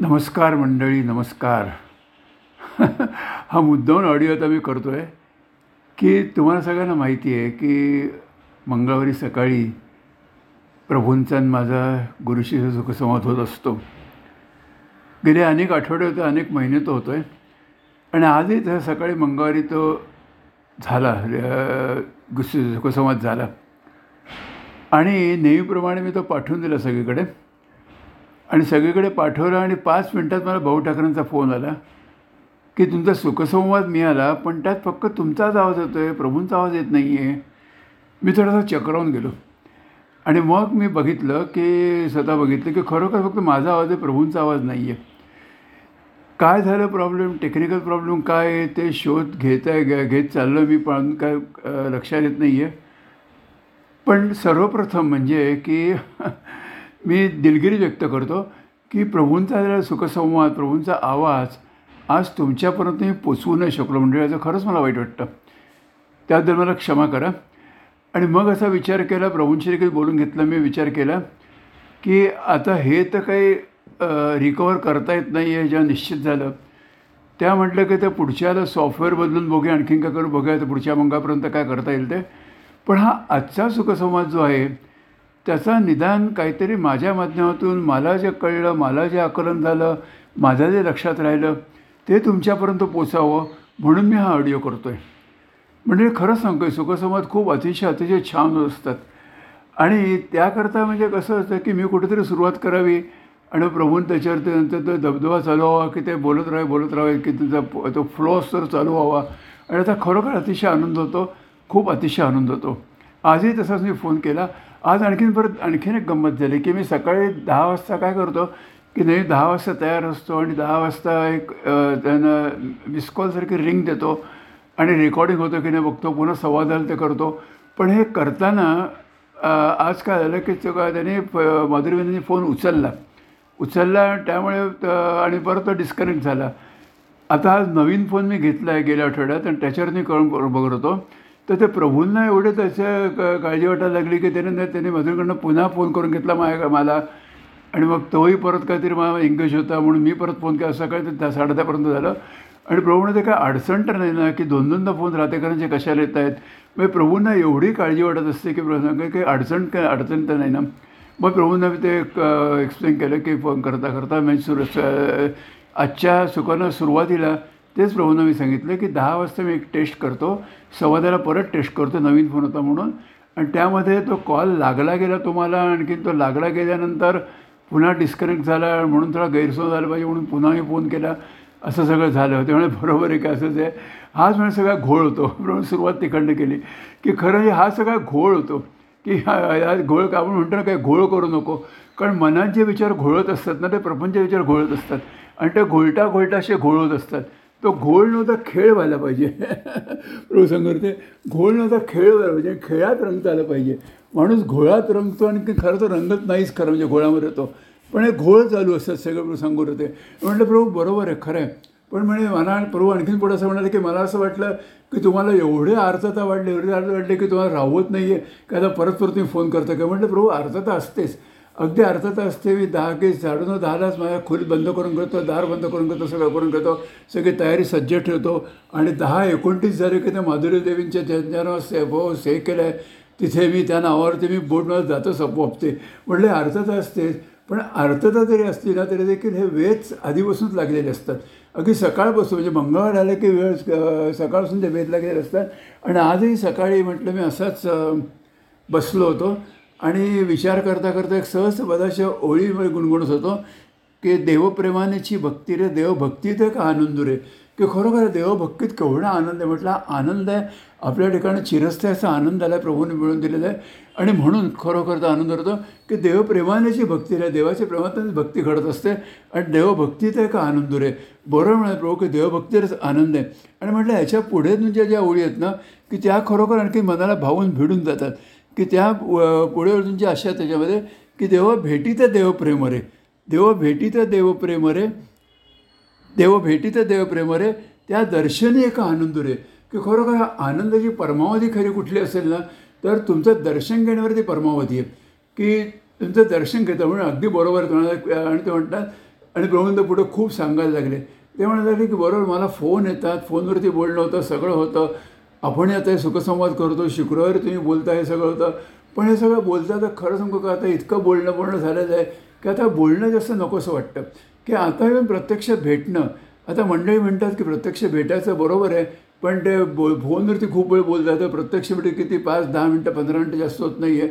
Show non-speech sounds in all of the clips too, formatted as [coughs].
नमस्कार मंडळी नमस्कार. [laughs] हा मुद्दाम ऑडिओ आता मी करतो आहे की तुम्हाला सगळ्यांना माहिती आहे की मंगळवारी सकाळी प्रभूंचा माझा गुरुशी सुखसंवाद होत असतो. गेले अनेक आठवडे होते अनेक महिने तो होतो आहे आणि आजही तर सकाळी मंगळवारी तो झाला अ, गुरुशी सुखसंवाद झाला. आणि नेहमीप्रमाणे मी तो पाठवून दिला सगळीकडे. आणि सगळीकडे पाठवलं आणि पाच मिनटात मला भाऊ ठाकरेंचा फोन आला की तुमचा सुखसंवाद मिळाला पण त्यात फक्त तुमचाच आवाज येतो आहे प्रभूंचा आवाज येत नाही आहे मी थोडासा चक्रावून गेलो. आणि मग मी बघितलं की स्वतः बघितलं की खरोखर फक्त माझा आवाज आहे प्रभूंचा आवाज नाही आहे काय झालं प्रॉब्लेम टेक्निकल प्रॉब्लेम काय? आहे ते शोध घेत आहे घे- घेत चाललं मी पण काय लक्षात येत नाही आहे पण सर्वप्रथम म्हणजे की [laughs] मी दिलगिरी व्यक्त करतो की प्रभूंचा जरा सुखसंवाद प्रभूंचा आवाज आज तुमच्यापर्यंत मी पोचवू नाही शकलो म्हणजे याचं खरंच मला वाईट वाटतं. त्याबद्दल मला क्षमा करा. आणि मग असा विचार केला प्रभूंशी देखील बोलून घेतलं मी विचार केला की आता हे तर काही रिकवर करता येत नाही आहे जेव्हा निश्चित झालं. त्या म्हटलं की त्या पुढच्याला सॉफ्टवेअर बदलून बघूया आणखीन काय करून बघूया तर पुढच्या मंगापर्यंत काय करता येईल ते. पण हा आजचा सुखसंवाद जो आहे त्याचा निदान काहीतरी माझ्या माध्यमातून मला जे कळलं मला जे आकलन झालं माझं जे लक्षात राहिलं ते तुमच्यापर्यंत पोचावं म्हणून मी हा ऑडिओ करतो आहे म्हणजे खरंच सांगतो सुखसंवाद खूप अतिशय अतिशय छान असतात. आणि त्याकरता म्हणजे कसं असतं की मी कुठेतरी सुरुवात करावी आणि प्रभून त्याच्यावर नंतर तो दबदबा चालू व्हावा की ते बोलत राहावे बोलत राहावे की त्यांचा तो फ्लो तर चालू व्हावा. आणि आता खरोखर अतिशय आनंद होतो खूप अतिशय आनंद होतो. आजही तसाच मी फोन केला. आज आणखीन परत आणखीन एक गंमत झाली की मी सकाळी दहा वाजता काय करतो की नाही दहा वाजता तयार असतो आणि दहा वाजता एक त्यांना मिस कॉलसारखी रिंग देतो आणि रेकॉर्डिंग होतं की नाही बघतो पुन्हा संवादाला ते करतो. पण हे करताना आज काय झालं की तो त्याने फ- फोन उचलला. उचलला त्यामुळे आणि परत तो डिस्कनेक्ट झाला. आता आज नवीन फोन मी घेतला आहे गेल्या आठवड्यात आणि त्याच्यावर मी करून बघत होतो. तर ते प्रभूंना एवढे त्याचं क- काळजी वाटायला लागली की त्याने नाही त्याने मधुरकडनं पुन्हा फोन करून घेतला माझ्या मला आणि मग तोही परत काहीतरी मला इंग्लिश होता म्हणून मी परत फोन केला. सकाळी त्या साडे दहापर्यंत झालं. आणि प्रभूने ते काय अडचण तर नाही ना की दोन दोनदा फोन राहतेकरांचे कशाला येत आहेत. म्हणजे प्रभूंना एवढी काळजी वाटत असते की प्रभू काही अडचण काय अडचण तर नाही ना. मग प्रभूंना मी ते एक्सप्लेन केलं की फोन करता करता मी सुरू आजच्या सुखानं सुरुवातीला तेच प्रभूंना मी सांगितलं की दहा वाजता मी एक टेस्ट करतो. संवादाला परत टेस्ट करतो. नवीन फोन होता म्हणून. आणि त्यामध्ये तो कॉल लागला गेला तुम्हाला आणखीन तो लागला गेल्यानंतर पुन्हा डिस्कनेक्ट झाला म्हणून थोडा गैरसोय झाला पाहिजे म्हणून पुन्हा मी फोन केला. असं सगळं झालं त्यामुळे बरोबर आहे की? असंच आहे. हाच म्हणजे सगळा घोळ होतो. [laughs] म्हणून सुरुवात तिकडनं केली. की खरं हे हा सगळा घोळ होतो. की हा घोळ का आपण म्हणतो ना काय? घोळ करू नको. कारण मनात जे विचार घोळत असतात ना ते प्रपंच विचार घोळत असतात. आणि ते घोळटा घोळटा असे घोळत असतात. तो घोळ नव्हता खेळ व्हायला पाहिजे. प्रभू सांगते घोळ नव्हता खेळ व्हायला पाहिजे. खेळात रंगता आलं पाहिजे. माणूस घोळात रंगतो आणि खरं तर रंगत नाहीच खरं म्हणजे घोळामध्ये तो पण हे घोळ चालू असतात सगळं प्रभू सांगत होते म्हटलं प्रभू बरोबर आहे खरं आहे. पण म्हणे मला प्रभू आणखीन पुढे असं म्हणाले की मला असं वाटलं की तुम्हाला एवढे अर्थता वाढले एवढे अर्थ वाटले की तुम्हाला राहत नाही आहे की आता परत परत तुम्ही फोन करता. का म्हटलं प्रभू अर्थता असतेच. अगदी अर्थात असते मी दहा की साडेनऊ दहालाच माझ्या खोली बंद करून घेतो दार बंद करून घेतो सगळं करून घेतो सगळी तयारी सज्ज ठेवतो. आणि दहा एकोणतीस झाले की त्या माधुरी देवींच्या ज्यांच्या से हो से केलं आहे तिथे मी त्या नावावरती मी बोटमध्ये जातो सपोपते म्हटले अर्थता असतेच पण अर्थता जरी असली ना तरी देखील हे वेच आधीपासूनच लागलेले असतात. अगदी सकाळपासून म्हणजे मंगळवार आलं की वेळ सकाळपासून ते वेध लागलेले असतात. आणि आजही सकाळी म्हटलं मी असाच बसलो होतो. आणि विचार करता करता एक सहज बदाशा ओळी गुणगुणत होतो की देवप्रेमानेची भक्ती रे देवभक्तीत एक आनंद रे? की खरोखर देवभक्तीत केवढा आनंद आहे? म्हटला आनंद आहे. आपल्या ठिकाणी चिरस्थ्याचा आनंद आला प्रभूने मिळून दिलेला आहे. आणि म्हणून खरोखर तर आनंद होतो की देवप्रेमानेची भक्ती रे देवाच्या प्रेमातच भक्ती घडत असते. आणि देवभक्तीत एक आनंद रे? बरोबर म्हणाले प्रभू की देवभक्तीरच आनंद आहे. आणि म्हटलं ह्याच्या पुढे तुमच्या ज्या ओळी आहेत ना की त्या खरोखर आणखी मनाला भावून भिडून जातात. की त्या पुढे अर्जुनची अशा त्याच्यामध्ये की देव भेटीत देवप्रेम रे. देव भेटीत देवप्रेम रे. देव भेटीत देवप्रेम रे. त्या दर्शनी एक आनंद रे. की खरोखर हा आनंदाची परमावधी खरी कुठली असेल ना तर तुमचं दर्शन घेण्यावरती परमावधी आहे. की तुमचं दर्शन घेतं म्हणून अगदी बरोबर तुम्हाला आणि ते म्हणतात आणि प्रबंध पुढे खूप सांगायला लागले. ते म्हणायला लागले की बरोबर मला फोन येतात फोनवरती बोलणं होतं सगळं होतं. आपण आता हे सुखसंवाद करतो शुक्रवारी तुम्ही बोलता हे सगळं होतं. पण हे सगळं बोलता तर खरं सांगू का आता इतकं बोलणं बोलणं झालेलं आहे की आता बोलणं जास्त नकोसं वाटतं. की आता येऊन प्रत्यक्ष भेटणं. आता मंडळी म्हणतात की प्रत्यक्ष भेटायचं बरोबर आहे पण ते बो फोनवरती खूप वेळ बोलतात जातं प्रत्यक्ष भेट किती? पाच दहा मिनटं पंधरा मिनटं जास्त होत नाही आहे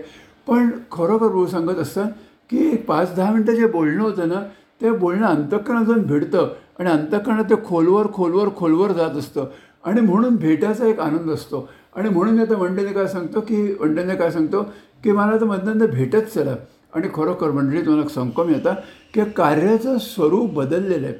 पण खरोखर बोल सांगत असतात की पाच दहा मिनटं जे बोलणं होतं ना ते बोलणं अंतःकरणात भिडतं. आणि अंतःकरणात ते खोलवर खोलवर खोलवर जात असतं. आणि म्हणून भेटायचा एक आनंद असतो. आणि म्हणून मी आता मंडळीने काय सांगतो की मंडळीने काय सांगतो की मला तर मधनं भेटत चला. आणि खरोखर मंडळी तुम्हाला सांगतो मी आता की कार्याचं स्वरूप बदललेलं आहे.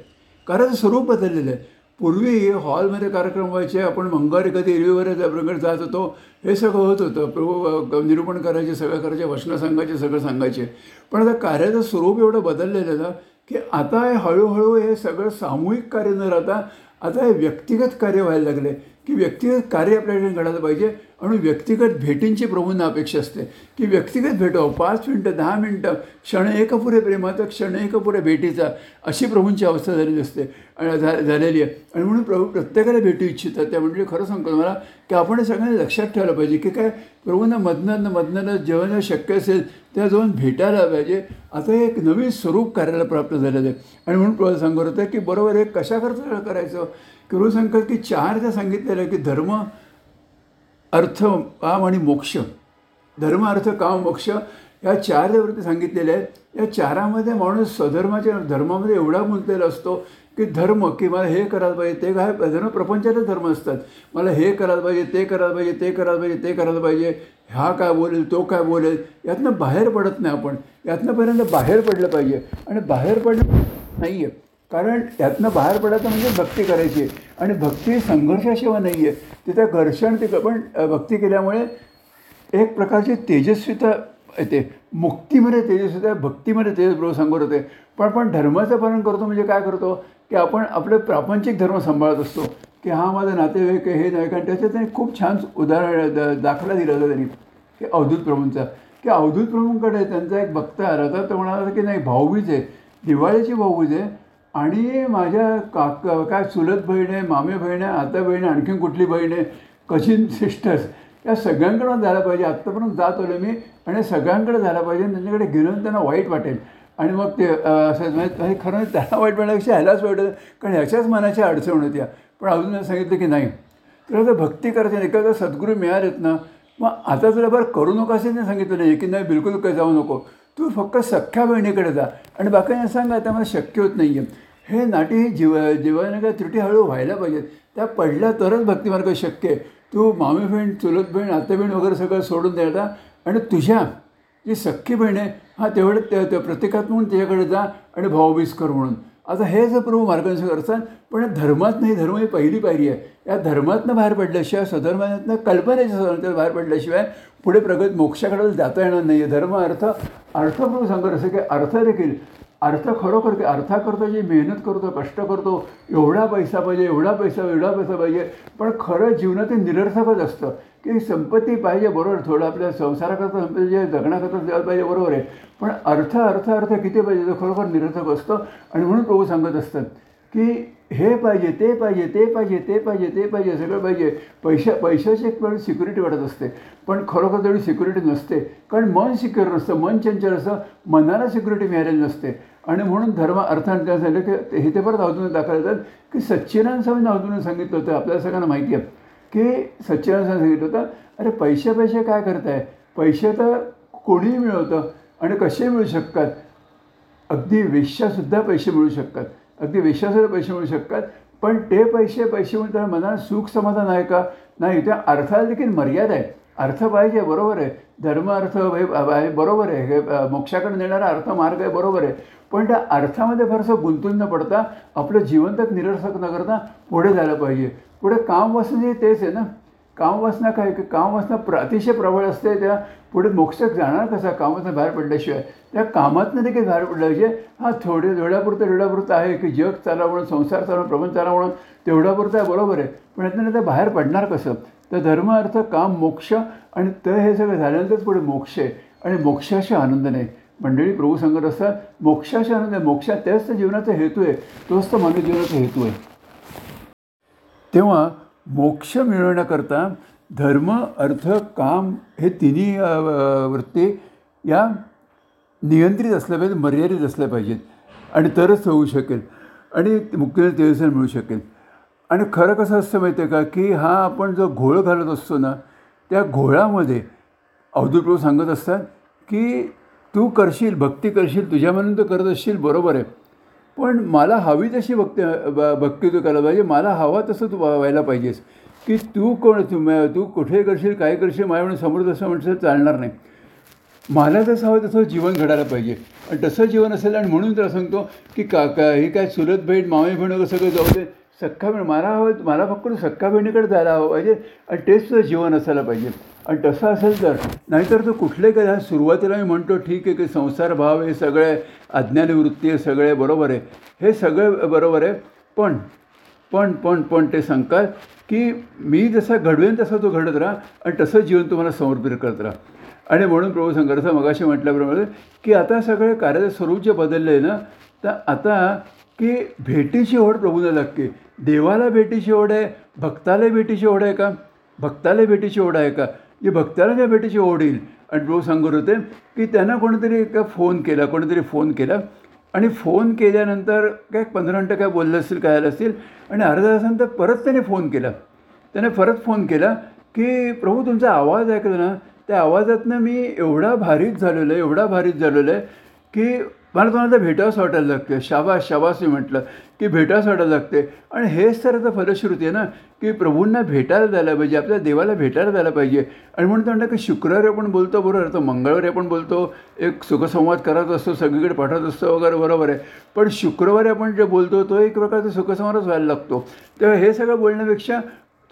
कार्याचं स्वरूप बदललेलं आहे. पूर्वी हॉलमध्ये कार्यक्रम व्हायचे आपण मंगळवारी कधी एरवीवर प्रकारे जात होतो. हे सगळं होत होतं. प्रभू निरूपण करायचे सगळं करायचे वचनं सांगायचे सगळं सांगायचे. पण आता कार्याचं स्वरूप एवढं बदललेलं आहे ना की आता हे हळूहळू हे सगळं सामूहिक कार्य न राहता आता हे व्यक्तिगत कार्य व्हायला लागले की व्यक्तिगत कार्य आपल्याकडे घडायला पाहिजे आणि व्यक्तिगत भेटींची प्रभूंना अपेक्षा असते. की व्यक्तिगत भेटावं पाच मिनटं दहा मिनटं क्षण एक पुरे प्रेमाचा क्षण एकपुरे भेटीचा अशी प्रभूंची अवस्था झालेली असते. आणि झा झालेली आहे. आणि म्हणून प्रभू प्रत्येकाला भेटू इच्छितात. त्या म्हणजे खरं सांगतो मला की आपण सगळ्यांनी लक्षात ठेवलं पाहिजे की काय प्रभूंना मधनं मधनं जेवण शक्य असेल त्या जाऊन भेटायला पाहिजे. आता एक नवीन स्वरूप कार्याला प्राप्त झालेलं आहे. आणि म्हणून प्रभू सांगत होतं की बरोबर हे कशा करायचं? की प्रभू सांगतात की चार त्या सांगितलेलं आहे की धर्म अर्थ काम आणि मोक्ष. धर्म अर्थ काम मोक्ष या चार वृत्ती सांगितलेल्या आहेत. या चारामध्ये माणूस स्वधर्माच्या धर्मामध्ये एवढा गुंतलेला असतो की धर्म की मला हे करायला पाहिजे ते काय? धर्म प्रपंचाचे धर्म असतात. मला हे करायला पाहिजे ते करायला पाहिजे ते करायला पाहिजे ते करायला पाहिजे. हा काय बोलेल तो काय बोलेल? यातनं बाहेर पडत नाही आपण. यातनं पहिल्यांदा बाहेर पडलं पाहिजे. आणि बाहेर पडलं नाही आहे. कारण त्यातनं बाहेर पडायचं म्हणजे भक्ती करायची आहे. आणि भक्ती संघर्षाशिवाय नाही आहे तिथं घर्षण ते पण भक्ती केल्यामुळे एक प्रकारची तेजस्विता येते. मुक्तीमध्ये तेजस्विता भक्तीमध्ये तेजस्प्रभू सांगत होते. पण आपण धर्माचं पालन करतो म्हणजे काय करतो? की आपण आपले प्रापंचिक धर्म सांभाळत असतो. की हा माझा नातेवाईक आहे हे नाही कारण त्याच्यात त्यांनी खूप छान उदाहरण द दाखला दिला होता त्यांनी. की अवधूत प्रभूंचा. की अवधूत प्रभूंकडे त्यांचा एक भक्त आला तो म्हणाला की नाही भाऊबीज आहे. दिवाळीची भाऊबीज आहे. आणि माझ्या काका काय चुलत बहीण आहे मामे बहीण आहे आता बहीण आहे आणखीन कुठली बहीण आहे कझिन सिस्टर्स या सगळ्यांकडून झाला पाहिजे. आत्तापर्यंत जात आलो मी आणि सगळ्यांकडे झाला पाहिजे त्यांच्याकडे गेलं त्यांना वाईट वाटेल. आणि मग ते असं म्हणजे खरं त्यांना वाईट वाटण्यापेक्षा ह्यालाच वाईट होतं कारण ह्याच्याच मनाच्या अडचण होत्या पण अजून सांगितलं की नाही. तर आता भक्ती करायची नाही. एखादा सद्गुरू मिळालेत ना मग आता तुला बरं करू नको असं नाही सांगितलं नाही. की नाही बिलकुल काही जाऊ नको. तू फक्त सख्ख्या बहिणीकडे जा. आणि बाकी सांगा आता मला शक्य होत नाही आहे हे नाटी जीव जीवन काय त्रुटी हळू व्हायला पाहिजेत. त्या पडल्या तरच भक्तिमार्ग शक्य आहे. तू मामी बहीण चुलत बहीण आते वगैरे सगळं सोडून द्यायला आणि तुझ्या जी सख्खी बहीण आहे हा तेवढं त्या ते प्रत्येकात म्हणून त्याच्याकडे जा आणि भाऊबीज कर म्हणून. आता हे जर प्रभू मार्गदर्शन करतात पण धर्मात नाही धर्म ही पहिली पायरी आहे. या धर्मातनं बाहेर पडल्याशिवाय स्वधर्मातनं कल्पनेच्या स्वतंत्र बाहेर पडल्याशिवाय पुढे प्रगत मोक्षाकडे जाता येणार नाही. आहे धर्म अर्थ अर्थप्रभू सांगत असं की अर्थ देखील अर्थ खरोखर की अर्थाकरता जी मेहनत करतो कष्ट करतो एवढा पैसा पाहिजे एवढा पैसा एवढा पैसा पाहिजे पण खरं जीवनात ते निरर्थकच असतं. की संपत्ती पाहिजे बरोबर थोडं आपल्या संसाराकरता संपत्ती जे जगण्याकरता द्यायला पाहिजे बरोबर आहे. पण अर्थ अर्थ अर्थ किती पाहिजे तो खरोखर निरर्थक असतं. आणि म्हणून प्रभू सांगत असतात की हे पाहिजे ते पाहिजे ते पाहिजे ते पाहिजे ते पाहिजे सगळं पाहिजे. पैशा पैशाची एक वेळ सिक्युरिटी वाटत असते. पण खरोखर तेवढी सिक्युरिटी नसते. कारण मन सिक्युअर नसतं मन चंचल असतं मनाला सिक्युरिटी मिळालेली नसते. आणि म्हणून धर्म अर्थाने काय झालं की हे ते परत अवधून दाखवले जातात की सच्चिदानंद स्वामींनी अवधून सांगितलं होतं. आपल्याला सगळ्यांना माहिती आहे की सच्चिदानंद स्वामी सांगितलं होतं अरे पैसे पैसे काय करताय? पैसे तर कोणीही मिळवतं आणि कसे मिळू शकतात? अगदी वेश्यासुद्धा पैसे मिळू शकतात. अगदी विश्वासाचे पैसे मिळू शकतात. पण ते पैसे पैसे मिळून त्याला मनात सुख समाधान आहे का? नाही त्या अर्थाला देखील मर्यादा आहे. अर्थ पाहिजे बरोबर आहे. धर्म अर्थ आहे बरोबर आहे. हे मोक्षाकडे नेणारा अर्थ मार्ग आहे बरोबर आहे. पण त्या अर्थामध्ये फारसं गुंतून न पडता आपलं जीवन तर निरर्थक न करता पुढे जायला पाहिजे. पुढे काम वासना तेच आहे ना? कामवासना काय? की कामवासना प्र अतिशय प्रबळ असते त्या पुढे मोक्षक जाणार कसा? कामातनं बाहेर पडल्याशिवाय. त्या कामातनं देखील बाहेर पडलं पाहिजे हा थोडे तेवढ्यापुरतं तेवढ्यापुरतं आहे की जग चाला म्हणून संसार चाला प्रबंध चाला म्हणून तेवढ्यापुरतं आहे बरोबर आहे. पण यातनं ते बाहेर पडणार कसं? तर धर्म अर्थ काम मोक्ष आणि तर हे सगळं झाल्यानंतरच पुढे मोक्ष आहे. आणि मोक्षाशी आनंद नाही. मंडळी प्रभू सांगत असतात मोक्षाशी आनंद आहे मोक्षा त्याच तर जीवनाचा हेतू आहे. तोच तर मानव जीवनाचा हेतू आहे. तेव्हा मोक्ष मिळवण्याकरता धर्म अर्थ काम हे तिन्ही वृत्ती या नियंत्रित असल्या पाहिजेत मर्यादित असल्या पाहिजेत. आणि तरच होऊ शकेल. आणि मुक्तीला तेजसन मिळू शकेल. आणि खरं कसं असतं माहिती आहे का की हा आपण जो घोळ घालत असतो ना त्या घोळामध्ये अवधूत प्रभू सांगत असतात की तू करशील भक्ती करशील तुझ्या म्हणून तर करत असशील बरोबर आहे. पण मला हवी तशी भक्त ब- भक्ती तू करायला पाहिजे. मला हवा तसं तू व्हायला पाहिजेस. की तू कोण तू तू कुठे करशील काय करशील माझ्या म्हणून समोर तसं म्हणशील चालणार नाही. मला जसं हवं तसं जीवन घडायला पाहिजे. आणि तसं जीवन असेल आणि म्हणून तर सांगतो की का का ही काय चुलत भेट मामी भेण सगळं जाऊ दे. सख्खा बहीण मला हवं मला फक्त सख्खा बहिणीकडे जायला हवं पाहिजे आणि तेच तुझं जीवन असायला पाहिजे. आणि तसं असेल तर नाहीतर तो कुठले काय सुरुवातीला मी म्हणतो ठीक आहे की संसार भाव हे सगळे अज्ञानी वृत्ती हे सगळे बरोबर आहे. हे सगळं बरोबर आहे पण पण पण पण ते सांगतात की मी जसा घडवेन तसा तो घडत राहा आणि तसं जीवन तुम्हाला समर्पित करत राहा. आणि म्हणून प्रभू संघर्ष मगाशी म्हटल्याप्रमाणे की आता सगळे कार्याचं स्वरूप जे बदललं आहे ना तर आता की भेटीची ओढ प्रभूला लागते देवाला भेटीची ओढ आहे भक्ताला भेटीची ओढ आहे का? भक्ताला भेटीची ओढ आहे का? जी भक्ताला त्या भेटीची ओढ येईल. आणि प्रभू सांगत होते की त्यांना कोणीतरी का फोन केला कोणीतरी फोन केला. आणि फोन केल्यानंतर काय पंधरा मिनटं काय बोललं असतील काय आलं असतील. आणि अर्धा तासानंतर परत त्याने फोन केला. त्याने परत फोन केला की प्रभू तुमचा आवाज ऐकला ना त्या आवाजातनं मी एवढा भारीत झालेलो आहे एवढा भारीत झालेलो आहे की मला तुम्हाला भेटावंसं वाटायला लागते शाबास शाबास मी म्हटलं की भेटावंसं वाटायला लागते आणि हेच तर आता फलश्रुती आहे ना की प्रभूंना भेटायला जायला पाहिजे आपल्या देवाला भेटायला जायला पाहिजे. आणि म्हणून म्हणतं की शुक्रवारी आपण बोलतो बरोबर तर मंगळवारी आपण बोलतो एक सुखसंवाद करत असतो सगळीकडे पाठवत असतो वगैरे बरोबर आहे. पण शुक्रवारी आपण जे बोलतो तो एक प्रकारचा सुखसंवादच व्हायला लागतो. तेव्हा हे सगळं बोलण्यापेक्षा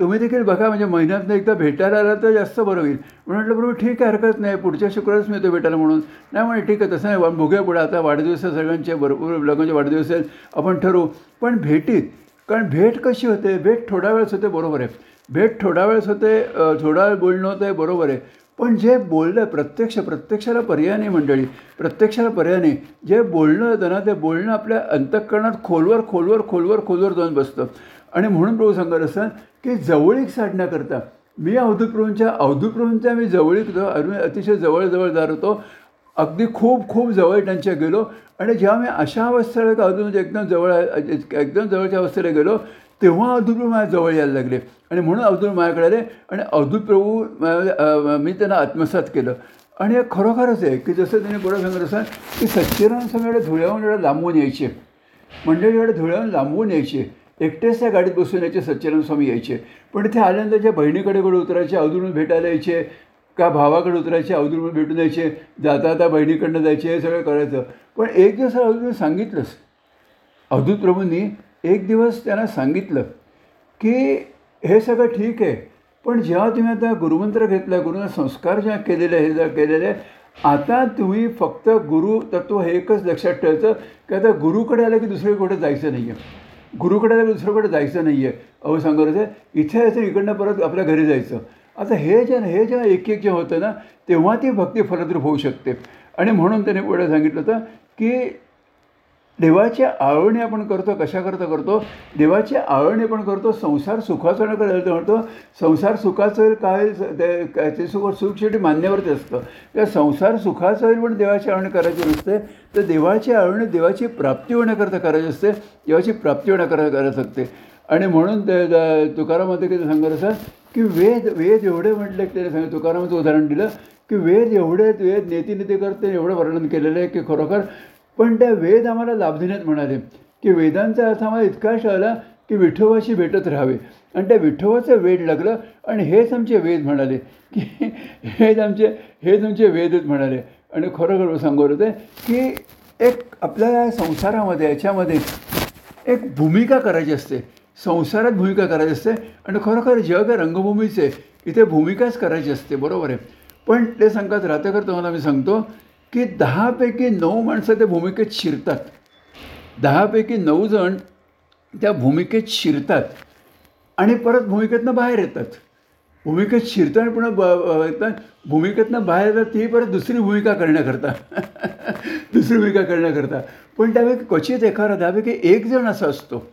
तुम्ही देखील बघा म्हणजे महिन्यातनं एकदा भेटायला आला तर जास्त बरं होईल. म्हणून म्हटलं बरोबर ठीक आहे हरकत नाही. पुढच्या शुक्रवारच मी तो भेटायला म्हणून. नाही म्हणे ठीक आहे तसं नाही. बघूया पुढे. आता वाढदिवस सगळ्यांचे भरपूर लग्नाचे वाढदिवस आहेत. आपण ठरवू. पण भेटीत कारण भेट कशी होते? भेट थोडा वेळच होते बरोबर आहे. भेट थोडा वेळच होते थोडा वेळ बोलणं होतं आहे बरोबर आहे. पण जे बोललं प्रत्यक्ष प्रत्यक्षाला पर्याय नाही मंडळी. प्रत्यक्षाला पर्याय नाही. जे बोलणं होतं ना ते बोलणं आपल्या अंतःकरणात खोलवर खोलवर खोलवर खोलवर जाऊन बसतं. आणि म्हणून प्रभू सांगत असतात की जवळीक साधण्याकरता मी अवधूतप्रभूंच्या अवधूतप्रभूंच्या मी जवळीक अरुण अतिशय जवळजवळ जात होतो. अगदी खूप खूप जवळ त्यांच्या गेलो. आणि जेव्हा मी अशा अवस्थेला अवधूत म्हणजे एकदम जवळ एकदम जवळच्या अवस्थेला गेलो तेव्हा अवधूतप्रभू माझ्या जवळ यायला लागले. आणि म्हणून अवधूत माझ्याकडे आले आणि अवधूतप्रभू मी त्यांना आत्मसात केलं. आणि हे खरोखरच आहे की जसं त्यांनी पुढे सांगत असाल की सच्चिदानंद स्वामी धुळ्याहून एवढं लांबून यायचे. म्हणजे एवढे धुळ्याहून लांबून यायचे. एकटेच त्या गाडीत बसून यायचे सच्चिदानंद स्वामी यायचे. पण इथे आल्यानंतर ज्या बहिणीकडे कडे उतरायचे अवधून भेटायला यायचे का भावाकडे उतरायचे अवधून भेटून यायचे जाता जाता बहिणीकडनं जायचे हे सगळं करायचं. पण एक दिवस अवधून सांगितलंच. अवधूत प्रभूंनी एक दिवस त्यांना सांगितलं की हे सगळं ठीक आहे पण जेव्हा तुम्ही आता गुरुमंत्र घेतला गुरुना संस्कार जेव्हा केलेले हे जर केलेले आता तुम्ही फक्त गुरु तत्व हे एकच लक्षात ठेवायचं की आता गुरुकडे आलं की दुसरीकडे कुठे जायचं नाही आहे गुरुकडे आलं दुसरीकडे जायचं नाही आहे अहो सांगत इथे यायचं इकडनं परत आपल्या घरी जायचं. आता हे जे हे जेव्हा एक एक जे होतं ना तेव्हा ती भक्ती फलद्रूप होऊ शकते. आणि म्हणून त्याने पुढे सांगितलं होतं की देवाची आवडणी आपण करतो कशाकरता करतो देवाची आवडणी पण करतो संसार सुखाचं न करायला म्हणतो. संसार सुखाचं काय ते काय? ते सुख सुख शेवटी मान्यवरती असतं. त्या संसार सुखाचं होईल पण देवाची आवडणी करायची नसते. तर देवाची आवडणी देवाची प्राप्ती होण्याकरता करायची असते. देवाची प्राप्ती होण्याकरता करायला असते आणि म्हणून ते तुकारामध्ये किती सांगत असं? की वेद वेद एवढे म्हटले की त्याने सांगितलं तुकारामाचं उदाहरण दिलं की वेद एवढे वेद नेती नेते करते एवढं वर्णन केलेलं आहे की खरोखर पण त्या वेद आम्हाला लाभ देण्यात म्हणाले की वेदांचा अर्थ आम्हाला इतका कळला की विठोबाशी भेटत राहावे. आणि त्या विठोबाचं वेद लागलं आणि हेच आमचे वेद म्हणाले की हेच आमचे हेच आमचे वेदच म्हणाले. आणि खरोखर सांगत होते की एक आपल्या या संसारामध्ये याच्यामध्ये एक भूमिका करायची असते. संसारात भूमिका करायची असते आणि खरोखर जग रंगभूमीचे इथे भूमिकाच करायची असते बरोबर आहे. पण ते सांगत राहतेकर तुम्हाला मी सांगतो की दहापैकी नऊ माणसं त्या भूमिकेत शिरतात. दहापैकी नऊ जण त्या भूमिकेत शिरतात आणि परत भूमिकेतनं बाहेर येतात. भूमिकेत शिरतं आणि पुन्हा ब- भूमिकेतनं बाहेर येतात ती परत दुसरी भूमिका करण्याकरता. [laughs] दुसरी भूमिका करण्याकरता. पण त्यापैकी क्वचित एखादा त्यापैकी एक जण असा असतो.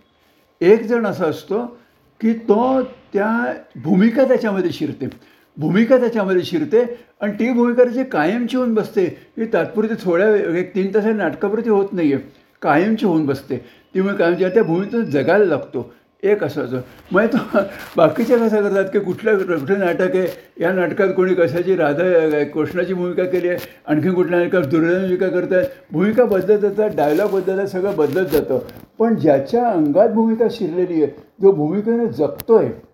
एक जण असा असतो की तो त्या भूमिका त्याच्यामध्ये शिरते. भूमिका त्याच्यामध्ये शिरते आणि ती भूमिका त्याची कायमची होऊन बसते. ही तात्पुरती थोड्या एक तीन तास नाटकापुरती होत नाही आहे कायमची होऊन बसते. ती मग कायमची त्या भूमीतून जगायला लागतो. एक असायचं मग तो [laughs] बाकीच्या कसं करतात की कुठलं कुठलं नाटक आहे? या नाटकात कोणी कशाची राधा कृष्णाची भूमिका केली आहे? आणखी कुठल्या नाटकात दुर्योधन भूमिका करतात भूमिका बदलत जातात डायलॉग बदलतात सगळं बदलत जातं. पण ज्याच्या अंगात भूमिका शिरलेली आहे जो भूमिकेने आहे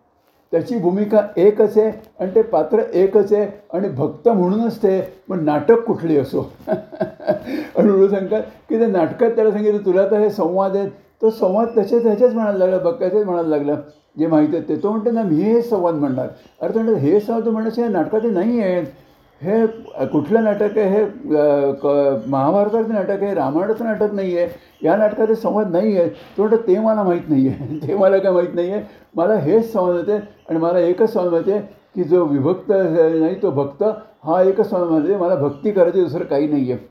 त्याची भूमिका एकच आहे आणि ते पात्र एकच आहे आणि भक्त म्हणूनच ते पण नाटक कुठली असो. [laughs] आणि म्हणून सांगतात की ते नाटकात त्याला सांगितलं तुला तर हे संवाद आहेत. तो संवाद त्याच्याच ह्याच्याच म्हणायला लागला बघायचेच म्हणायला लागला. जे माहीत आहेत ते. तो म्हणतो ना मी हे संवाद म्हणणार. अरे तो म्हणतो हे संवाद म्हणायचे नाटकाचे नाटकात नाही आहेत. हे कुठलं नाटक आहे? हे क महाभारताचं नाटक आहे रामायणाचं नाटक नाही आहे या नाटकाचे संवाद नाही आहे तो म्हणतो ते मला माहीत नाही आहे [laughs] ते मला काय माहीत नाही आहे मला हेच संवाद येते आणि मला एकच संवाद माहिती आहे की जो विभक्त नाही तो भक्त हा एकच समज माहिती आहे मला भक्ती करायची दुसरं काही नाही आहे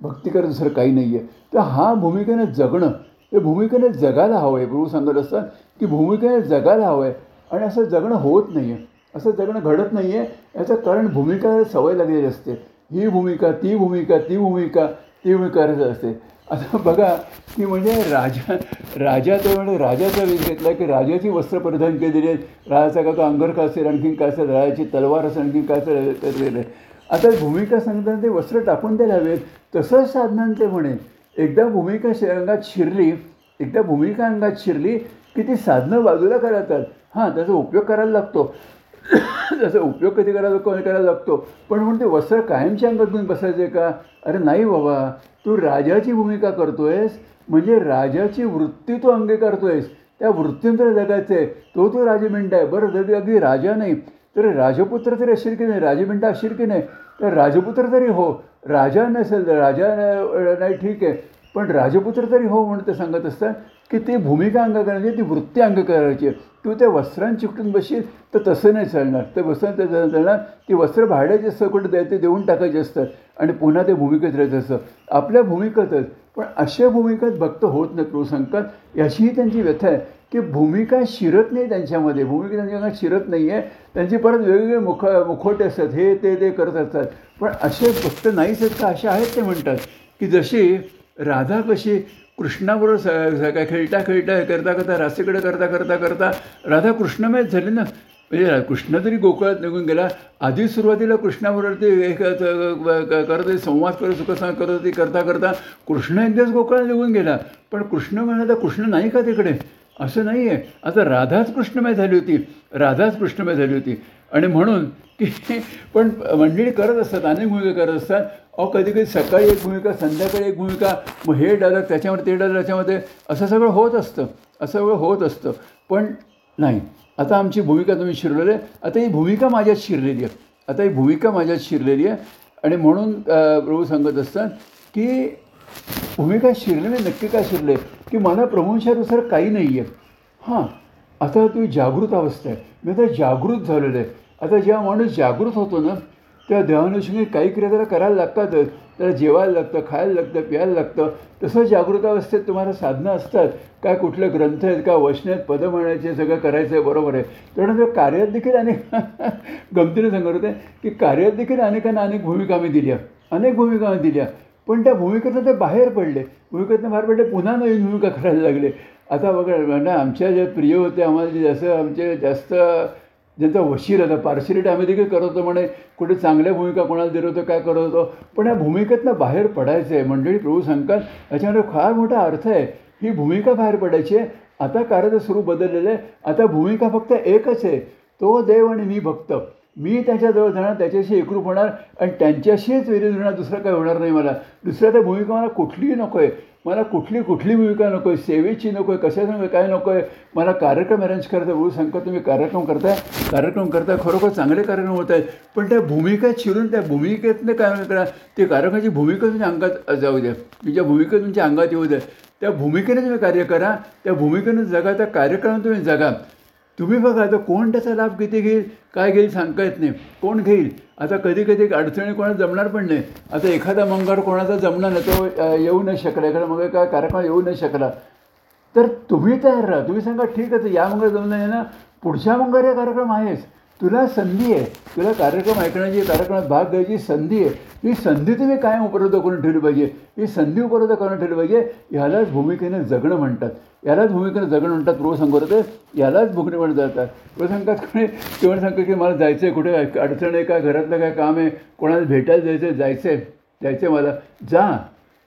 भक्ती करायचं दुसरं काही नाही आहे तर हा भूमिकेने जगणं हे भूमिकेने जगायला हवं आहे प्रभू सांगत असतात की भूमिकेने जगायला हवं आहे आणि असं जगणं होत नाही आहे असं जगणं घडत नाही आहे याचं कारण भूमिका सवय लागलेली असते. ही भूमिका ती भूमिका ती भूमिका ती भूमिका असते. आता बघा की म्हणजे राजा राजा म्हणजे राजाचा वेध घेतला की राजाची वस्त्र परिधान केलेली आहेत राजाचा का तो अंगरखा असेल आणखीन काय असेल राजाची तलवार असेल आणखीन काय असेल आहे आता भूमिका सांगताना ते वस्त्र टाकून द्यायला हवेत. तसंच साधनांचे म्हणे. एकदा भूमिका अंगात शिरली एकदा भूमिका अंगात शिरली की ती साधनं बाजूला करायतात हां त्याचा उपयोग करायला लागतो. [coughs] त्याचा उपयोग कधी करायला कोणी करायला लागतो. पण म्हणते वस्त्र कायमच्या अंगात घेऊन बसायचं का? अरे नाही बाबा तू राजाची भूमिका करतोयस म्हणजे राजाची वृत्ती तू अंगीकारतोयस. त्या वृत्तींतर जगायचं आहे तो तो राजमिंड आहे. बरं जरी अगदी राजा नाही तर राजपुत्र तरी असेल की नाही? राजमिंड असेल की नाही? तर राजपुत्र तरी हो. राजा नसेल तर राजा नाही ठीक आहे. पण राजपुत्र तरी हो म्हणून ते सांगत असतात की ती भूमिका अंग करायची ती वृत्ती अंग करायची. तू त्या वस्त्रांत चिकटून बसशील तर तसं नाही चालणार. ते वस्त्रां ते चालणार ती वस्त्र भाड्याचे असतं कुठे द्यायचे देऊन टाकायचे असतात. आणि पुन्हा ते भूमिकेत राहायचं असतं. आपल्या भूमिकेतच पण अशा भूमिकेत भक्त होत नाही तू सांगतात. याचीही त्यांची व्यथा आहे की भूमिका शिरत नाही त्यांच्यामध्ये. भूमिका त्यांच्या शिरत नाही आहे त्यांची परत वेगवेगळे मुख मुखोटे असतात. हे ते ते करत असतात. पण असे भक्त नाहीच आहेत का? असे आहेत ते म्हणतात. की जशी राधा कशी कृष्णाबरोबर स काय खेळता खेळता हे करता करता रासेकडे करता करता करता राधा कृष्णमयच झाली ना? म्हणजे कृष्ण जरी गोकुळात निघून गेला आधी सुरुवातीला कृष्णाबरोबर ते एक करत होते, संवाद करत सुखसंवाद करत होती करता करता कृष्ण एकदाच गोकुळात निघून गेला. पण कृष्ण म्हणा कृष्ण नाही का तिकडे? असं नाही आहे आता राधाच कृष्णमय झाली होती. राधाच कृष्णमय झाली होती. आणि म्हणून की पण मंडळी करत असतात अनेक मुलगे करत असतात अहो कधी कधी सकाळी एक भूमिका संध्याकाळी एक भूमिका मग हे डायलॉग त्याच्यामध्ये ते डायलॉग त्याच्यामध्ये असं सगळं होत असतं. असं सगळं होत असतं. पण नाही. आता आमची भूमिका तुम्ही शिरलेली आहे. आता ही भूमिका माझ्यात शिरलेली आहे. आता ही भूमिका माझ्यात शिरलेली आहे. आणि म्हणून प्रभू सांगत असतात की भूमिका शिरलेली नक्की काय शिरले की मला प्रभूंशानुसार काही नाही आहे. हां. आता तुम्ही जागृत अवस्था आहे. मी आता जागृत झालेलं आहे. आता जेव्हा माणूस जागृत होतो ना त्या देवानुषंगी काही क्रिया त्याला करायला लागतातच त्याला जेवायला लागतं खायला लागतं प्यायला लागतं. तसं जागृतावस्थेत तुम्हाला साधनं असतात. काय कुठले ग्रंथ आहेत का वचन आहेत पदं म्हणायचे सगळं करायचं आहे बरोबर आहे. त्यानंतर कार्यात देखील अनेक [laughs] गमतीने सांगत होते की कार्यात देखील अनेकांना अनेक भूमिका आम्ही दिल्या. अनेक भूमिका आम्ही दिल्या. पण त्या भूमिकेतनं ते बाहेर पडले. भूमिकेतनं बाहेर पडले पुन्हा नवीन भूमिका [laughs] करायला लागले. आता बघा ना आमच्या ज्या प्रिय होते आम्हाला जे जास्त आमचे जास्त ज्यांचा वशीर आता पार्शिलिटी आम्ही देखील करत होतो म्हणे कुठे चांगल्या भूमिका कोणाला दिलं होतं काय करत होतो. पण या भूमिकेतनं बाहेर पडायचं आहे मंडळी प्रभू सांगतात याच्यामध्ये फार मोठा अर्थ आहे. ही भूमिका बाहेर पडायची आहे. आता कार्याचं स्वरूप बदललेलं आहे. आता भूमिका फक्त एकच आहे. तो देव आणि मी भक्त. मी त्याच्याजवळ जाणार त्याच्याशी एकरूप होणार आणि त्यांच्याशीच विरोध होणार दुसरं काही होणार नाही मला. दुसऱ्या त्या भूमिका मला कुठलीही नको आहे. मला कुठली कुठली भूमिका नको आहे सेवेची नको आहे कशाचं नको काय नको आहे मला कार्यक्रम अरेंज करता बोलू सांगता तुम्ही कार्यक्रम करताय? कार्यक्रम करताय खरोखर चांगले कार्यक्रम होत आहेत. पण त्या भूमिका चिरून त्या भूमिकेतनं काय करा ते कार्यक्रमाची भूमिका तुमच्या अंगात जाऊ द्या. तुमच्या भूमिका तुमच्या अंगात येऊ द्या. त्या भूमिकेने तुम्ही कार्य करा त्या भूमिकेनं जगा त्या कार्यक्रमात तुम्ही जगा. तुम्ही बघा आता कोण त्याचा लाभ किती घेईल काय घेईल सांगता येत नाही. कोण घेईल? आता कधी कधी अडचणी कोणाला जमणार पण नाही. आता एखादा मंगळ कोणाचा जमणार नाही तो येऊ नाही शकला. एखादा मग काय कार्यक्रम येऊ नाही शकला. तर तुम्ही तयार राहा. तुम्ही सांगा ठीक आहे तर या मंगळ जमलं नाही ना पुढच्या मंगळ या कार्यक्रम आहेच. तुला संधी आहे. तुला कार्यक्रम ऐकण्याची कार्यक्रमात भाग घ्यायची संधी आहे. ही संधी तुम्ही कायम उपलब्ध करून ठेवली पाहिजे. ही संधी उपलब्ध करून ठेवली पाहिजे ह्यालाच भूमिकेने जगणं म्हणतात. यालाच भूमिकेने जगणं म्हणतात रोज सांगत यालाच भूमिके म्हणत जातात रोज सांगतात कोणी तेव्हा सांगतात की मला जायचं आहे कुठे? अडचण आहे काय घरातलं काय काम आहे? कोणाला भेटायला जायचं आहे जायचं आहे जायचं आहे मला. जा.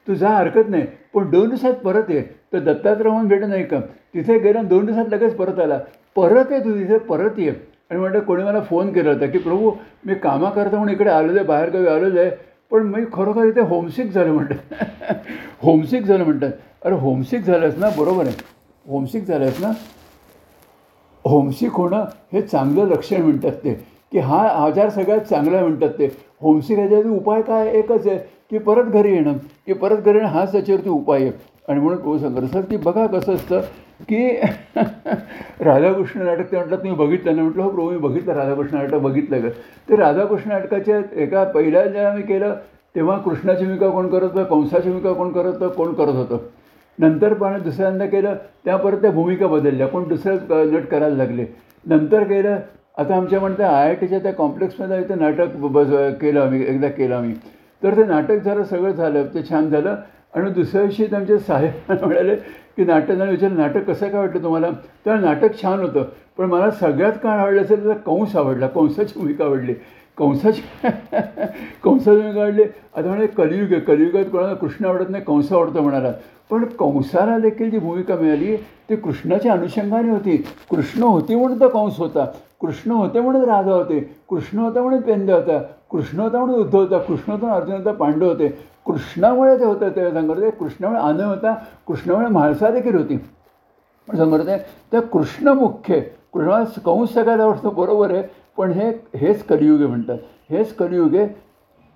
तू जा हरकत नाही. पण दोन दिवसात परत ये. तर दत्तात्रमण भेटत नाही का? तिथे गेला दोन दिवसात लगेच परत आला. परत ये तू तिथे परत ये. आणि म्हणतं कोणी मला फोन केला होता की प्रभू मी कामाकरता म्हणून इकडे आलेलो आहे बाहेरगावी आलेलो आहे पण मी खरोखर इथे होमसिक झालं म्हणतात. [laughs] होमसिक झालं म्हणतात. अरे होमसिक झालंस ना बरोबर आहे. होमसिक झालंस ना. होमसिक होणं हे चांगलं लक्षण म्हणतात ते की हा आजार सगळ्यात चांगला म्हणतात ते. होमसिक ह्याच्यावरती उपाय काय? एकच आहे की परत घरी येणं. की परत घरी येणं हाच त्याच्यावरती उपाय आहे. आणि म्हणून तो सांगतो सर ती बघा कसं असतं की [laughs] राधाकृष्ण नाटक ते म्हटलं तुम्ही बघितलं ना म्हटलं हो प्रभू मी बघितलं राधाकृष्ण नाटक बघितलं का ते राधाकृष्ण नाटकाच्या एका पहिल्या ज्या मी केलं तेव्हा कृष्णाची भूमिका कोण करत होतं? कंसाची भूमिका कोण करत होतं? कोण करत होतं? नंतर पण दुसऱ्यांदा केलं त्या परत त्या भूमिका बदलल्या कोण दुसरं नट करायला लागले. नंतर केलं आता आमच्या म्हणतं आय आय टीच्या त्या कॉम्प्लेक्समध्ये इथं नाटक बस केलं आम्ही एकदा केलं आम्ही. तर ते नाटक झालं सगळं झालं ते छान झालं. आणि दुसऱ्या दिवशी त्यांचे साहेब म्हणाले की नाटक आणि विचारलं नाटक कसं काय वाटलं तुम्हाला? तर नाटक छान होतं पण मला सगळ्यात काय आवडलं असेल तर कंस आवडला कंसाची भूमिका आवडली. कंसाची [laughs] कंसाची भूमिका आवडली. आता म्हणे कलियुग आहे. कलियुगात कोणाला कृष्ण आवडत नाही कंस आवडतं म्हणाला. पण कंसाला देखील जी भूमिका मिळाली ती कृष्णाच्या अनुषंगाने होती. कृष्ण होती म्हणून तर कंस होता. कृष्ण होते म्हणून राधा होते. कृष्ण होता म्हणून पेंद्य होता. कृष्ण म्हणून उद्धव होता कृष्ण होता पांडव होते. कृष्णामुळे ते होतं ते सांगत कृष्णामुळे आनंद होता कृष्णामुळे म्हाळसा देखील होती. पण सांगत आहे त्या कृष्ण मुख्य आहे कंस सगळ्यात आवडतो बरोबर आहे पण हे हेच कलियुगे म्हणतात. हेच कलियुगे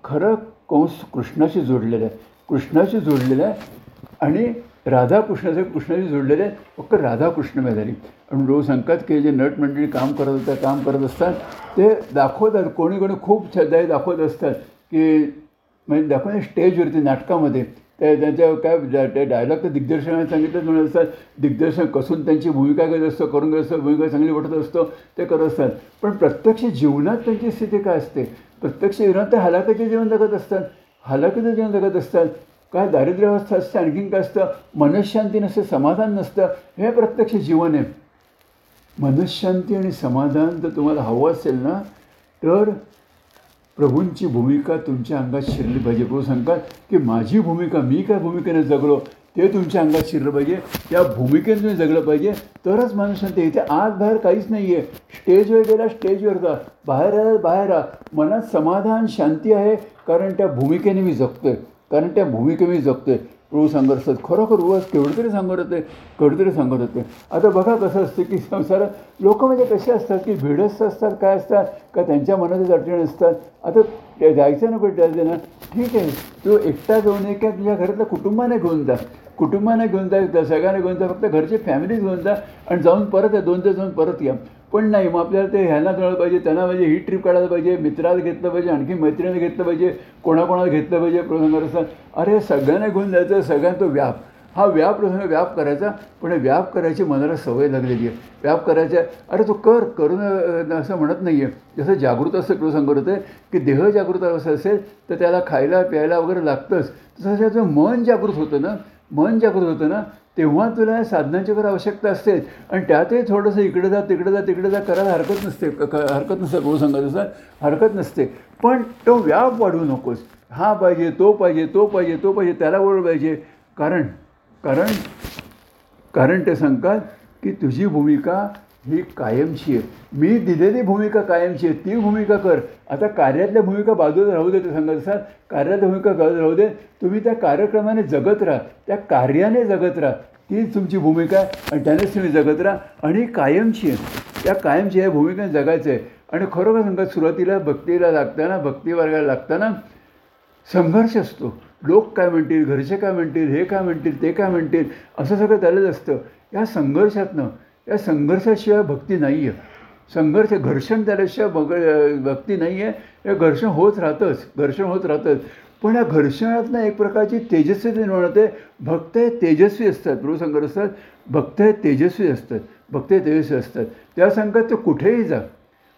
खरं कंस कृष्णाशी जोडलेलं आहे कृष्णाशी जोडलेलं आहे आणि राधाकृष्णाचे कृष्णाशी जोडलेले फक्त राधाकृष्ण झाली आणि रोज सांगतात की जे नट मंडळी काम करत असतात काम करत असतात ते दाखवतात कोणी कोणी खूप छदाई दाखवत असतात की म्हणजे दाखवणे स्टेजवरती नाटकामध्ये. त्या त्यांच्या काय ते डायलॉग तर दिग्दर्शकाने सांगितलं म्हणत असतात. दिग्दर्शन कसून त्यांची भूमिका करत असतो करून घेत असतो भूमिका चांगली वाटत असतो ते करत असतात. पण प्रत्यक्ष जीवनात त्यांची स्थिती काय असते? प्रत्यक्ष जीवनात ते हलाखीचे जीवन जगत असतात. हलाखीचं जीवन जगत असतात. काय दारिद्र्य अवस्था असते आणखीन काय असतं? मनशांती नसतं समाधान नसतं. हे प्रत्यक्ष जीवन आहे. मनशांती आणि समाधान जर तुम्हाला हवं असेल ना तर प्रभूंची भूमिका तुमच्या अंगात शिरली पाहिजे. प्रभू सांगतात की माझी भूमिका मी काय भूमिकेने जगलो ते तुमच्या अंगात शिरलं पाहिजे. त्या भूमिकेने तुम्ही जगलं पाहिजे. तरच मनशांती शांती इथे आज बाहेर काहीच नाही आहे स्टेजवर गेला स्टेजवर जा बाहेर आला बाहेर आ मनात समाधान शांती आहे कारण त्या भूमिकेने मी जगतोय. कारण त्या भूमिके मी जगतोय. प्रभू सांगत असतात खरोखर रोज केवढं तरी सांगत होते केवढं तरी सांगत होते आता बघा कसं असतं की संसारात लोक म्हणजे कसे असतात की भिडस्त असतात काय असतात? का त्यांच्या मनातच अडचणी असतात? आता जायचं नको जायचं ना ठीक आहे. तो एकटा जाऊन ये किंवा तुझ्या घरातल्या कुटुंबाने घेऊन जा. कुटुंबाने घेऊन जा सगळ्यांना घेऊन जा फक्त घरची फॅमिली घेऊन जा आणि जाऊन परत या दोन ते जाऊन परत या. पण नाही मग आपल्याला ते ह्यांना कळलं पाहिजे त्यांना पाहिजे ही ट्रिप काढायला पाहिजे मित्राला घेतलं पाहिजे आणखी मैत्रिणीला घेतलं पाहिजे कोणाकोणाला घेतलं पाहिजे प्रसंग असतात अरे सगळ्यांना घेऊन जायचं सगळ्यांना तो व्याप. हा व्याप प्रसंग व्याप करायचा पण व्याप करायची मनाला सवय लागलेली आहे. व्याप करायच्या अरे तो कर करून असं म्हणत नाही आहे जसं जागृत असं प्रसंग होतं की देह जागृत असं असेल तर त्याला खायला प्यायला वगैरे लागतंच. तसं त्याचं मन जागृत होतं ना मन जागृत होतं ना तेव्हा तुला साधनाची तर आवश्यकता असते. आणि त्यातही थोडंसं इकडे जा तिकडे जा तिकडे जा करायला हरकत नसते. क हरकत नसते गो सांगत असं हरकत नसते. पण तो व्याप वाढवू नकोस. हा पाहिजे तो पाहिजे तो पाहिजे तो पाहिजे त्याला बरोबर पाहिजे. कारण कारण कारण ते सांगतात की तुझी भूमिका ही कायमची आहे. मी दिलेली भूमिका कायमची आहे. ती भूमिका कर. आता कार्यातल्या भूमिका बाजूला राहू दे ते सांगत असतात. कार्यातल्या भूमिका बाजूला राहू दे. तुम्ही त्या कार्यक्रमाने जगत राहा. त्या कार्याने जगत राहा. तीच तुमची भूमिका आहे आणि त्यानेच तुम्ही जगत राहा आणि कायमची आहे. त्या कायमची या भूमिकेने जगायचं आहे आणि खरोखर सांगतात सुरुवातीला भक्तीला लागताना भक्ती वर्गाला लागताना संघर्ष असतो. लोक काय म्हणतील घरचे काय म्हणतील हे काय म्हणतील ते काय म्हणतील असं सगळं झालेलं असतं. या संघर्षातनं या संघर्षाशिवाय भक्ती नाही आहे संघर्ष घर्षण झाल्याशिवाय भक्ती नाही आहे हे घर्षण होत राहतंच घर्षण होत राहतंच. पण या घर्षणातनं एक प्रकारची तेजस्वी निर्माण होते. भक्त हे तेजस्वी असतात. प्रभू सांगत असतात. भक्त हे तेजस्वी असतात. भक्त हे तेजस्वी असतात. त्या सांगतात ते कुठेही जा.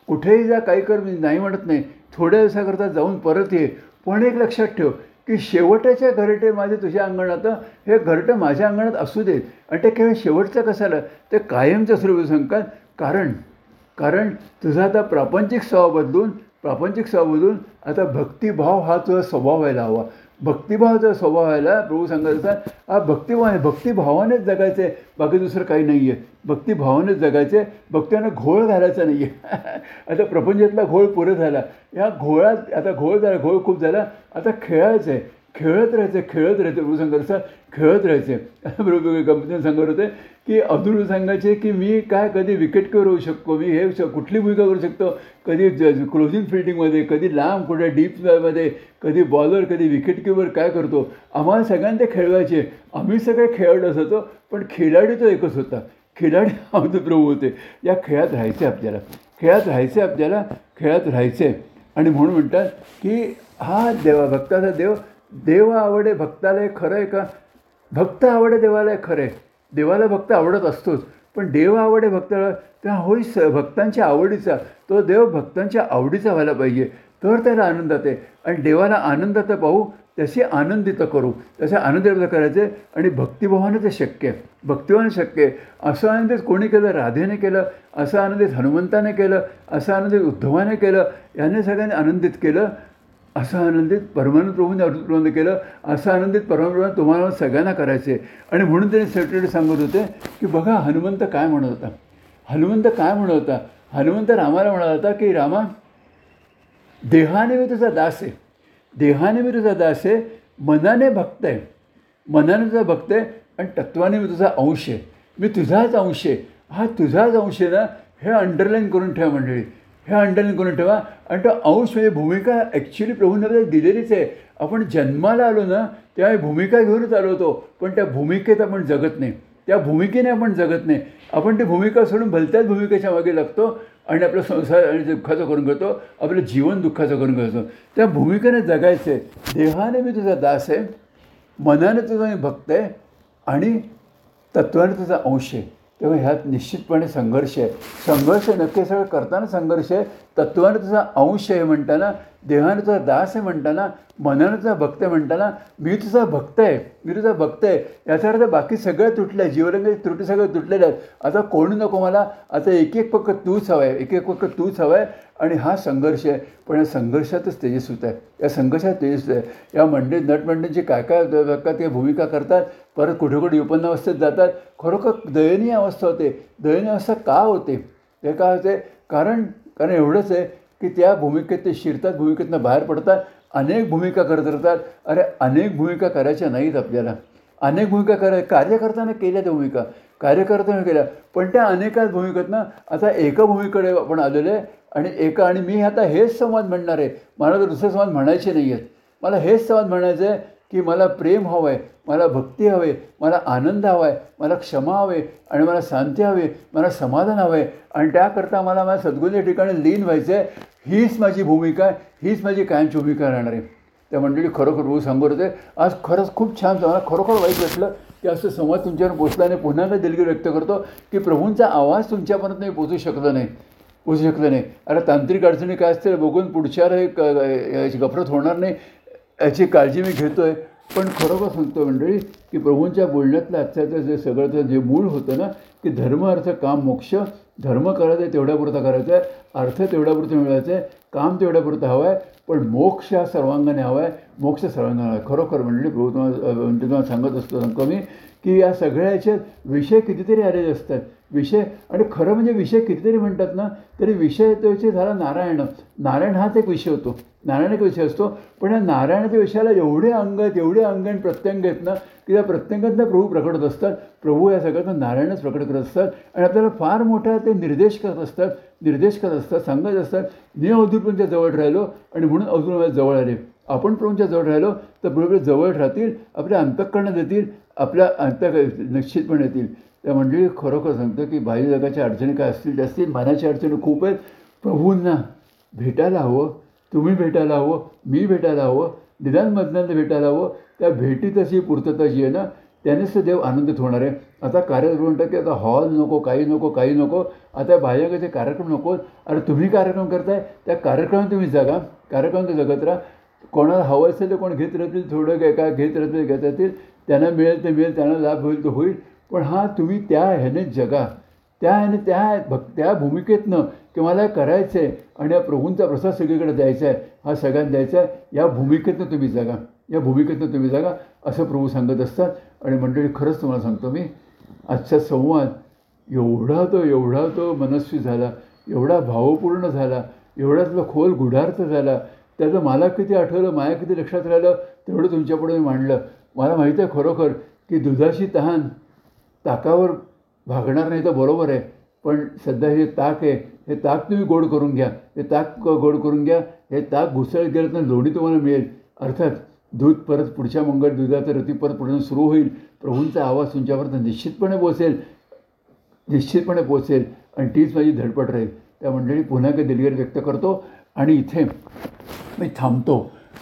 कुठेही जा काही कर मी नाही म्हणत नाही. थोड्या दिवसाकरता जाऊन परत ये. पण एक लक्षात ठेव की शेवटाच्या घरटे माझे तुझ्या अंगणात हे घरटं माझ्या अंगणात असू देत. आणि ते केवळ शेवटचं कशाला? ते कायमचं स्वरूप सांगतात कारण कारण तुझा आता प्रापंचिक स्वभाव बदलून प्रापंचिक स्वभाव आता भक्तिभाव हा तुझा स्वभाव व्हायला हवा. भक्तिभावाचा स्वभाव व्हायला प्रभू सांगत असतात हा भक्तिभाव आहे भक्तिभावानेच जगायचं आहे बाकी दुसरं काही नाही आहे भक्तिभावानेच जगायचं आहे भक्त्यानं घोळ घालायचा नाही आहे [laughs] आता प्रपंचातला घोळ पुरं झाला. या घोळात आता घोळ झाला घोळ खूप झाला. आता खेळायचं आहे खेळत राहायचं खेळत राहायचं प्रभू सांगत खेळत राहायचे बरोबर कंपनीने सांगत होते की अब्दुल सांगायचे की मी काय कधी विकेटकीवर होऊ शकतो मी हे कुठली भूमिका करू शकतो कधी ज क्लोजिंग फिल्डिंगमध्ये कधी लांब कुठे डीपमध्ये कधी बॉलर कधी विकेटकीवर काय करतो आम्हाला सगळ्यांना ते खेळवायचे आम्ही सगळे खेळाडू असतो पण खिलाडी तो एकच होता खिलाडी अब्दुल प्रभू होते या खेळात राहायचे आपल्याला खेळात राहायचे आपल्याला खेळात राहायचे आणि म्हणून म्हणतात की हा देवा भक्ताचा देव देव आवडे भक्ताला खरं आहे का? भक्त आवडे देवाला खरं आहे. देवाला भक्त आवडत असतोच. पण देव आवडे भक्ताला त्या होई स भक्तांच्या आवडीचा तो देव भक्तांच्या आवडीचा व्हायला पाहिजे. तर त्याला आनंदात आहे आणि देवाला आनंदात पाहू त्याशी आनंदित करू. तसे आनंदित करायचे आणि भक्तिभावानं ते शक्य आहे. भक्तिभावानं शक्य आहे. असं आनंदित कोणी केलं? राधेने केलं. असं आनंदित हनुमंताने केलं. असं आनंदित उद्धवाने केलं. याने सगळ्यांनी आनंदित केलं. असा आनंदित परमानंद प्रभूने प्रबंध केलं असं आनंदित परमानंद तुम्हाला सगळ्यांना करायचे आणि म्हणून त्यांनी सेक्रेटरी सांगत होते की बघा हनुमंत काय म्हणत होता? हनुमंत काय म्हणत होता? हनुमंत रामाला म्हणत होता की रामा देहाने मी तुझा दास आहे. देहाने मी तुझा दास आहे मनाने भक्त आहे. मनाने तुझा भक्त आहे आणि तत्वाने मी तुझा अंश आहे. मी तुझाच अंश आहे. हा तुझाच अंश आहे ना हे अंडरलाईन करून ठेवा मंडळी. हे अंडरलाईन करून ठेवा. आणि तो अंश म्हणजे भूमिका ॲक्च्युली प्रभूंना दिलेलीच आहे. आपण जन्माला आलो ना तेव्हा भूमिका घेऊनच आलो होतो. पण त्या भूमिकेत आपण जगत नाही. त्या भूमिकेने आपण जगत नाही. आपण ती भूमिका सोडून भलत्याच भूमिकेच्या मागे लागतो आणि आपला संसार आणि दुःखाचं करून घेतो. आपलं जीवन दुःखाचं करून घेतो. त्या भूमिकेने जगायचं आहे देहाने मी तुझा दास आहे. मनाने तुझा मी भक्त आहे. आणि तत्वाने तुझा अंश आहे. तेव्हा ह्यात निश्चितपणे संघर्ष आहे. संघर्ष नक्की सगळं करताना संघर्ष आहे. तत्वाने तुझा अंश आहे म्हणताना देहानं तुझा दास आहे म्हणताना मनानं तुझा भक्त आहे म्हणताना मी तुझा भक्त आहे मी तुझा भक्त आहे. याचा अर्थ बाकी सगळं तुटलं आहे जीवरंगाची त्रुटी सगळं तुटलेल्या आहेत आता कोणी नको मला आता एक एक पक्क तूच हवं आहे एक एक पक्क तूच हवं आहे. आणि हा संघर्ष आहे. पण या संघर्षातच तेजस्वीत आहे. या संघर्षात तेजस्वी आहे. या मंडळी नटमंडळींची काय काय ते भूमिका करतात? परत कुठे कुठे युपन्नावस्थेत जातात? खरोखर दयनीय अवस्था होते. दयनीय अवस्था का होते? ते काय होते? कारण कारण एवढंच आहे की त्या भूमिकेत ते शिरतात भूमिकेतनं बाहेर पडतात अनेक भूमिका करत राहतात. अरे अनेक भूमिका करायच्या नाहीत आपल्याला. अनेक भूमिका करा कार्य करताना केल्या त्या भूमिका. कार्य करताना केल्या. पण त्या अनेकाच भूमिकेतनं आता एका भूमिकडे आपण आलेलो आहे आणि एका आणि मी आता हेच संवाद म्हणणार आहे. मला तर दुसरे संवाद म्हणायचे नाही आहेत मला हेच संवाद म्हणायचं आहे की मला प्रेम हवं आहे मला भक्ती हवे मला आनंद हवा आहे मला क्षमा हवे आणि मला शांती हवी मला समाधान हवं. आहे आणि त्याकरता मला माझ्या सद्गुणच्या ठिकाणी लीन व्हायचं आहे हीच माझी भूमिका आहे हीच माझी कायमची भूमिका राहणार आहे. त्या मंडळी खरोखर भाऊ सांगत होते आज खरंच खूप छान मला खरोखर वाईट वाटलं की असं संवाद तुमच्यावर पोचला पुन्हा एकदा दिलगी व्यक्त करतो की प्रभूंचा आवाज तुमच्यापर्यंत मी पोचू शकलो नाही पोचू शकलं नाही. अरे तांत्रिक अडचणी काय असतील बघून पुढच्या क गफरत होणार नाही. याची काळजी मी घेतो आहे पण खरोखर सांगतो मंडळी की प्रभूंच्या बोलण्यातलं आजच्याचं जे सगळं जे मूळ होतं ना की धर्म अर्थ काम मोक्ष धर्म करायचं आहे तेवढ्यापुरता करायचा आहे अर्थ तेवढ्यापुरतं मिळायचं आहे काम तेवढ्यापुरतं हवं आहे पण मोक्ष हा सर्वांगाने हवा आहे मोक्ष सर्वांगाने हवा आहे खरोखर मंडळी प्रभू तुम्हाला म्हणजे तुम्हाला सांगत असतो कमी की या सगळ्याचे विषय कितीतरी आलेले असतात. विषय आणि खरं म्हणजे विषय कितीतरी म्हणतात ना तरी विषय तो विषय झाला नारायण. नारायण हाच एक विषय होतो. नारायण एक विषय असतो. पण या नारायणाच्या विषयाला एवढे अंग आहेत एवढे अंग आणि प्रत्यंग आहेत ना की त्या प्रत्यंगातनं प्रभू प्रकट होत असतात. प्रभू या सगळ्यांना नारायणच प्रकट करत असतात. आणि आपल्याला फार मोठा ते निर्देश करत असतात. निर्देश करत असतात सांगत असतात मी अवधूतपणच्या जवळ राहिलो आणि म्हणून अवधूत जवळ आले. आपण प्रभूंच्या जवळ राहिलो तर बरोबर जवळ राहतील आपल्या अंतःकरणात येतील आपल्या अंत निश्चितपणे येतील. त्या मंडळी खरोखर सांगतो की बाह्य जगाच्या अडचणी काय असतील त्या असतील. मनाच्या अडचणी खूप आहेत. प्रभूंना भेटायला हवं तुम्ही भेटायला हवं मी भेटायला हवं निदान मधनांना भेटायला हवं. त्या भेटीतशी पूर्तता जी आहे ना त्यानेच तर देव आनंदित होणार आहे. आता कार्यक्रम म्हणतात की आता हॉल नको काही नको काही नको. आता बाह्यगाचे कार्यक्रम नको. अरे तुम्ही कार्यक्रम करताय त्या कार्यक्रमात तुम्ही जगा. कार्यक्रम जगत राहा. कोणाला हवं असेल तर कोण घेत राहतील थोडं काय काय घेत राहतील घेत राहतील त्यांना मिळेल ते मिळेल त्यांना लाभ होईल तो होईल. पण हा तुम्ही त्या ह्याने जगा. त्या ह्याने त्या भक् त्या भूमिकेतनं की मला करायचं आहे आणि या प्रभूंचा प्रसाद सगळीकडे द्यायचा आहे. हा सगळ्यांना द्यायचा आहे. या भूमिकेतनं तुम्ही जगा. या भूमिकेतनं तुम्ही जगा असं प्रभू सांगत असतात. आणि मंडळी खरंच तुम्हाला सांगतो मी आजचा संवाद एवढा तो एवढा तो मनस्वी झाला एवढा भावपूर्ण झाला एवढा तुला खोल गुढार्थ झाला त्याचं मला किती आठवलं माया किती लक्षात राहिलं तेवढं तुमच्यापुढे मी मांडलं. मला माहीत आहे खरोखर की दुधाची तहान ताकावर भागणार नाही तर बरोबर आहे पण सध्या हे ताक आहे हे ताक तुम्ही गोड करून घ्या. हे ताक गोड करून घ्या हे ताक घुसळत गेलं तर लोणी तुम्हाला मिळेल. अर्थात दूध परत पुढच्या मंगळ दुधाचं रती परत पुढे सुरू होईल. प्रभूंचा आवाज तुमच्यापर्यंत निश्चितपणे पोचेल निश्चितपणे पोचेल आणि तीच माझी धडपड राहील. त्या मंडळी पुन्हा काही दिलगिरी व्यक्त करतो. आणि इथे मी थांबतो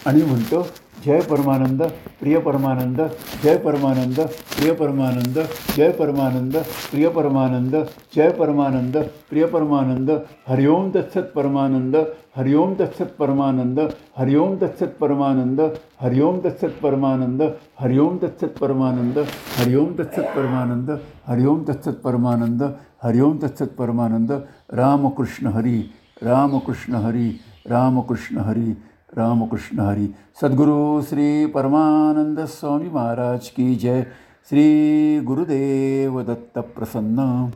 आणि म्हणतो जय परमानंद प्रिय परमानंद जय परमानंद प्रिय परमानंद जय परमानंद प्रिय परमानंद जय परमानंद प्रिय परमानंद हरिओम तत्सत परमानंद हरिओम तत्सत परमानंद हरिओम तत्सत परमानंद हरिओम तत्सत परमानंद हरिओम तत्सत परमानंद हरिओम तत्सत परमानंद हरिओम तत्सत परमानंद हरिओम तत्सत परमानंद रामकृष्ण हरी रामकृष्ण हरी रामकृष्ण हरी रामकृष्ण हरी। सद्गुरु श्री परमानंद स्वामी महाराज की जय। श्री गुरुदेव दत्त प्रसन्न।